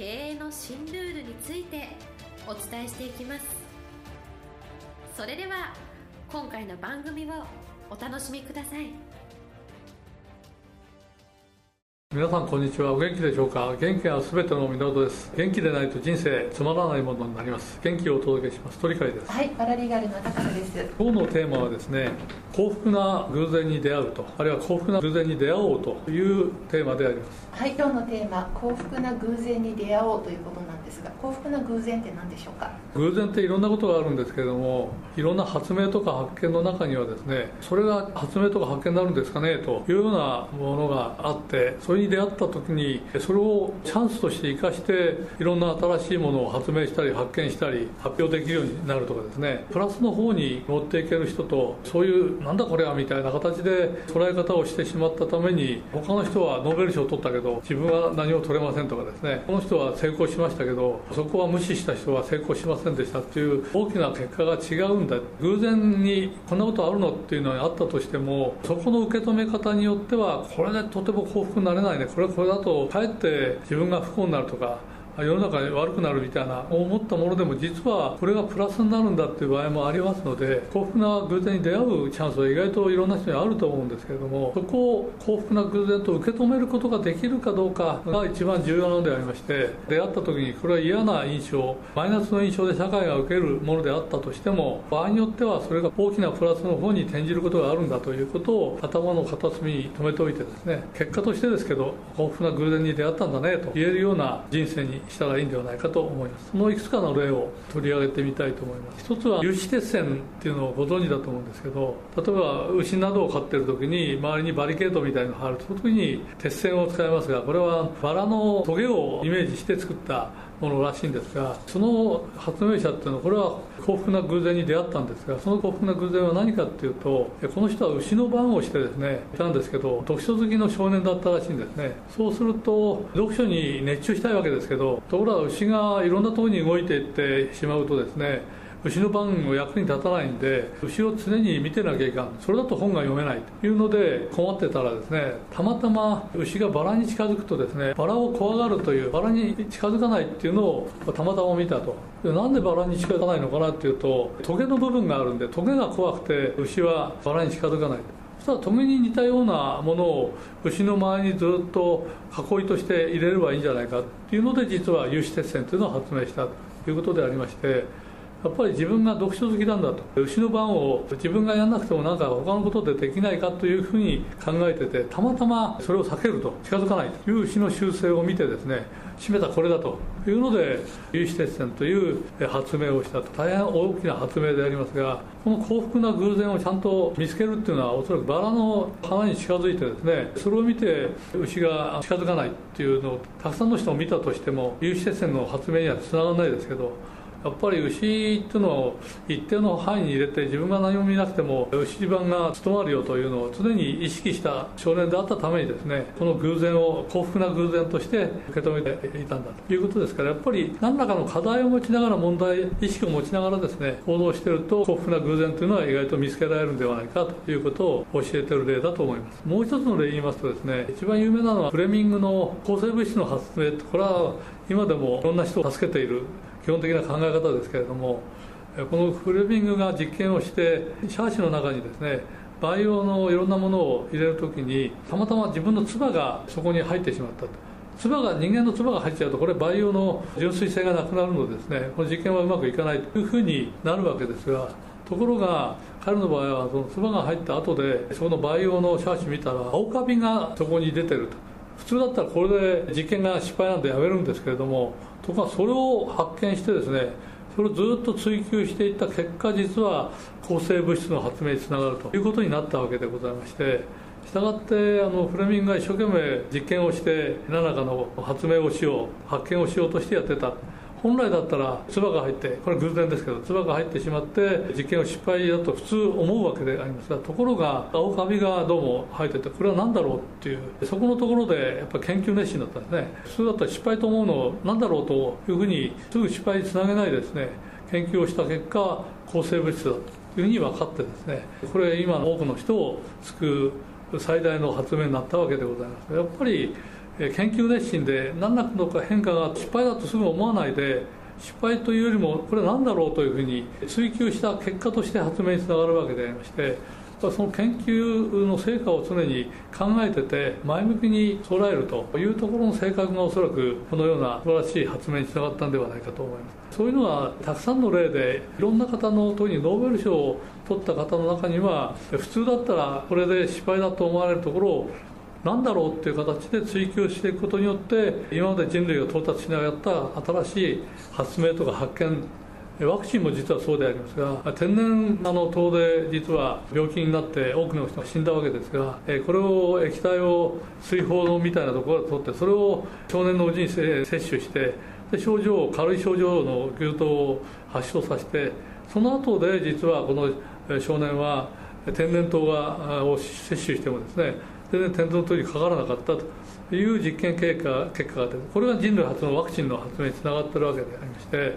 経営の新ルールについてお伝えしていきます。それでは今回の番組をお楽しみください。皆さんこんにちは。お元気でしょうか？元気はすべての源です。元気でないと人生つまらないものになります。元気をお届けします。鳥海です。はいパラリーガルの高瀬です。今日のテーマはですね幸福な偶然に出会うとあるいは幸福な偶然に出会おうというテーマであります。はい今日のテーマ幸福な偶然に出会おうということなんですが幸福な偶然って何でしょうか？偶然っていろんなことがあるんですけれどもいろんな発明とか発見の中にはですねそれが発明とか発見になるんですかねというようなものがあってそに出会った時にそれをチャンスとして生かしていろんな新しいものを発明したり発見したり発表できるようになるとかですね。プラスの方に持っていける人とそういうなんだこれはみたいな形で捉え方をしてしまったために他の人はノーベル賞を取ったけど自分は何も取れませんとかですね。この人は成功しましたけどそこは無視した人は成功しませんでしたっていう大きな結果が違うんだ。偶然にこんなことあるのっていうのがあったとしてもそこの受け止め方によってはこれでとても幸福になれないねこれこれだとかえって自分が不幸になるとか世の中悪くなるみたいな思ったものでも実はこれがプラスになるんだっていう場合もありますので幸福な偶然に出会うチャンスは意外といろんな人にあると思うんですけれどもそこを幸福な偶然と受け止めることができるかどうかが一番重要なのでありまして出会った時にこれは嫌な印象マイナスの印象で社会が受けるものであったとしても場合によってはそれが大きなプラスの方に転じることがあるんだということを頭の片隅に留めておいてですね結果としてですけど幸福な偶然に出会ったんだねと言えるような人生にしたらいいんではないかと思います。そのいくつかの例を取り上げてみたいと思います。一つは有刺鉄線っていうのをご存知だと思うんですけど例えば牛などを飼ってる時に周りにバリケードみたいなのがあるその時に鉄線を使いますがこれはバラのトゲをイメージして作ったものらしいんですがその発明者っていうのはこれは幸福な偶然に出会ったんですがその幸福な偶然は何かっていうとこの人は牛の番をしてですねいたんですけど読書好きの少年だったらしいんですね。そうすると読書に熱中したいわけですけどところが牛がいろんなところに動いていってしまうとですね牛の番も役に立たないんで牛を常に見てなきゃいかん。それだと本が読めないというので困ってたらですねたまたま牛がバラに近づくとですねバラを怖がるというバラに近づかないっていうのをたまたま見たと。でなんでバラに近づかないのかなっていうとトゲの部分があるんでトゲが怖くて牛はバラに近づかない。そしたらトゲに似たようなものを牛の周りにずっと囲いとして入れればいいんじゃないかっていうので実は有刺鉄線というのを発明したということでありましてやっぱり自分が読書好きなんだと。牛の番を自分がやらなくてもなんか他のことでできないかというふうに考えててたまたまそれを避けると近づかないと。いう牛の習性を見てですね締めたこれだというので有刺鉄線という発明をしたと。大変大きな発明でありますがこの幸福な偶然をちゃんと見つけるっていうのはおそらくバラの花に近づいてですねそれを見て牛が近づかないっていうのをたくさんの人を見たとしても有刺鉄線の発明にはつながらないですけどやっぱり牛っていうのを一定の範囲に入れて自分が何も見なくても牛番が務まるよというのを常に意識した少年であったためにですねこの偶然を幸福な偶然として受け止めていたんだということですからやっぱり何らかの課題を持ちながら問題意識を持ちながらですね行動していると幸福な偶然というのは意外と見つけられるんではないかということを教えている例だと思います。もう一つの例言いますとですね一番有名なのはフレミングの抗生物質の発明これは今でもいろんな人を助けている基本的な考え方ですけれどもこのフレミングが実験をしてシャーシの中にですね培養のいろんなものを入れるときにたまたま自分の唾がそこに入ってしまったと。唾が人間の唾が入っちゃうとこれ培養の純粋性がなくなるのでですね。この実験はうまくいかないというふうになるわけですがところが彼の場合はその唾が入った後でその培養のシャーシ見たら青カビがそこに出てると。普通だったらこれで実験が失敗なんでやめるんですけれどもところがそれを発見してですねそれをずっと追求していった結果実は抗生物質の発明につながるということになったわけでございましてしたがってあのフレミングが一生懸命実験をして何らかの発明をしよう発見をしようとしてやってた。本来だったら唾が入ってこれ偶然ですけど唾が入ってしまって実験を失敗だと普通思うわけでありますがところが青カビがどうも生えててこれは何だろうっていうそこのところでやっぱ研究熱心だったんですね。普通だったら失敗と思うのを何だろうというふうにすぐ失敗につなげないですね研究をした結果抗生物質だというふうに分かってですねこれ今多くの人を救う最大の発明になったわけでございます。やっぱり研究熱心で何らかの変化が失敗だとすぐ思わないで失敗というよりもこれは何だろうというふうに追求した結果として発明につながるわけでありましてその研究の成果を常に考えてて前向きに捉えるというところの性格がおそらくこのような素晴らしい発明につながったんではないかと思います。そういうのはたくさんの例でいろんな方の特にノーベル賞を取った方の中には普通だったらこれで失敗だと思われるところを何だろうっていう形で追求していくことによって今まで人類が到達しなかった新しい発明とか発見ワクチンも実はそうでありますが天然あの糖で実は病気になって多くの人が死んだわけですがこれを液体を水泡みたいなところで取ってそれを少年のうちに摂取してで症状軽い症状の牛痘を発症させてその後で実はこの少年は天然痘がを摂取してもですね全然天然痘にかからなかったという実験結果結果が出てこれが人類初のワクチンの発明につながってるわけでありまして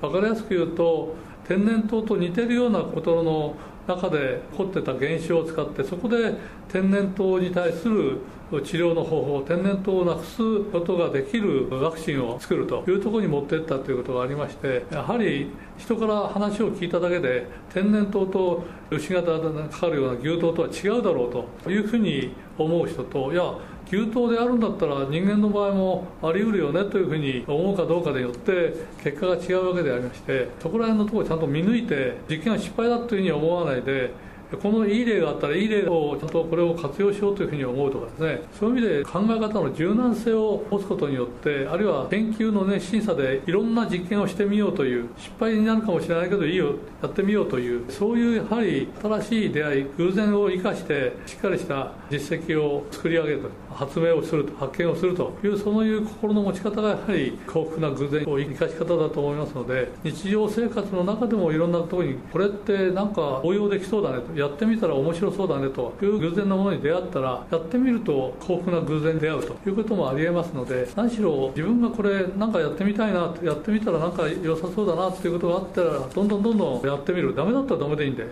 分かりやすく言うと天然痘と似てるようなことの中で起こってた現象を使ってそこで天然痘に対する治療の方法天然痘をなくすことができるワクチンを作るというところに持っていったということがありましてやはり人から話を聞いただけで天然痘と牛型がかかるような牛痘とは違うだろうというふうに思う人といや牛痘であるんだったら人間の場合もあり得るよねというふうに思うかどうかでよって結果が違うわけでありましてそこら辺のところをちゃんと見抜いて実験は失敗だというふうに思わないでこのいい例があったらいい例をちゃんとこれを活用しようというふうに思うとかですね。そういう意味で考え方の柔軟性を持つことによってあるいは研究の熱心さでいろんな実験をしてみようという失敗になるかもしれないけどいいよやってみようというそういうやはり新しい出会い偶然を生かしてしっかりした実績を作り上げると発明をすると発見をするというそういう心の持ち方がやはり幸福な偶然を生かし方だと思いますので日常生活の中でもいろんなところにこれってなんか応用できそうだねと。やってみたら面白そうだねと。いう偶然のものに出会ったらやってみると幸福な偶然に出会うということもありえますので何しろ自分がこれなんかやってみたいなやってみたらなんか良さそうだなっていうことがあったらどんどんどんどんやってみる。ダメだったらダメでいいんで。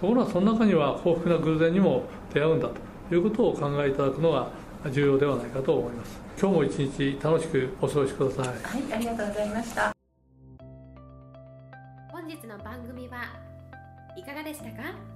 ところがその中には幸福な偶然にも出会うんだということをお考えいただくのが重要ではないかと思います。今日も一日楽しくお過ごしください。はいありがとうございました。本日の番組はいかがでしたか？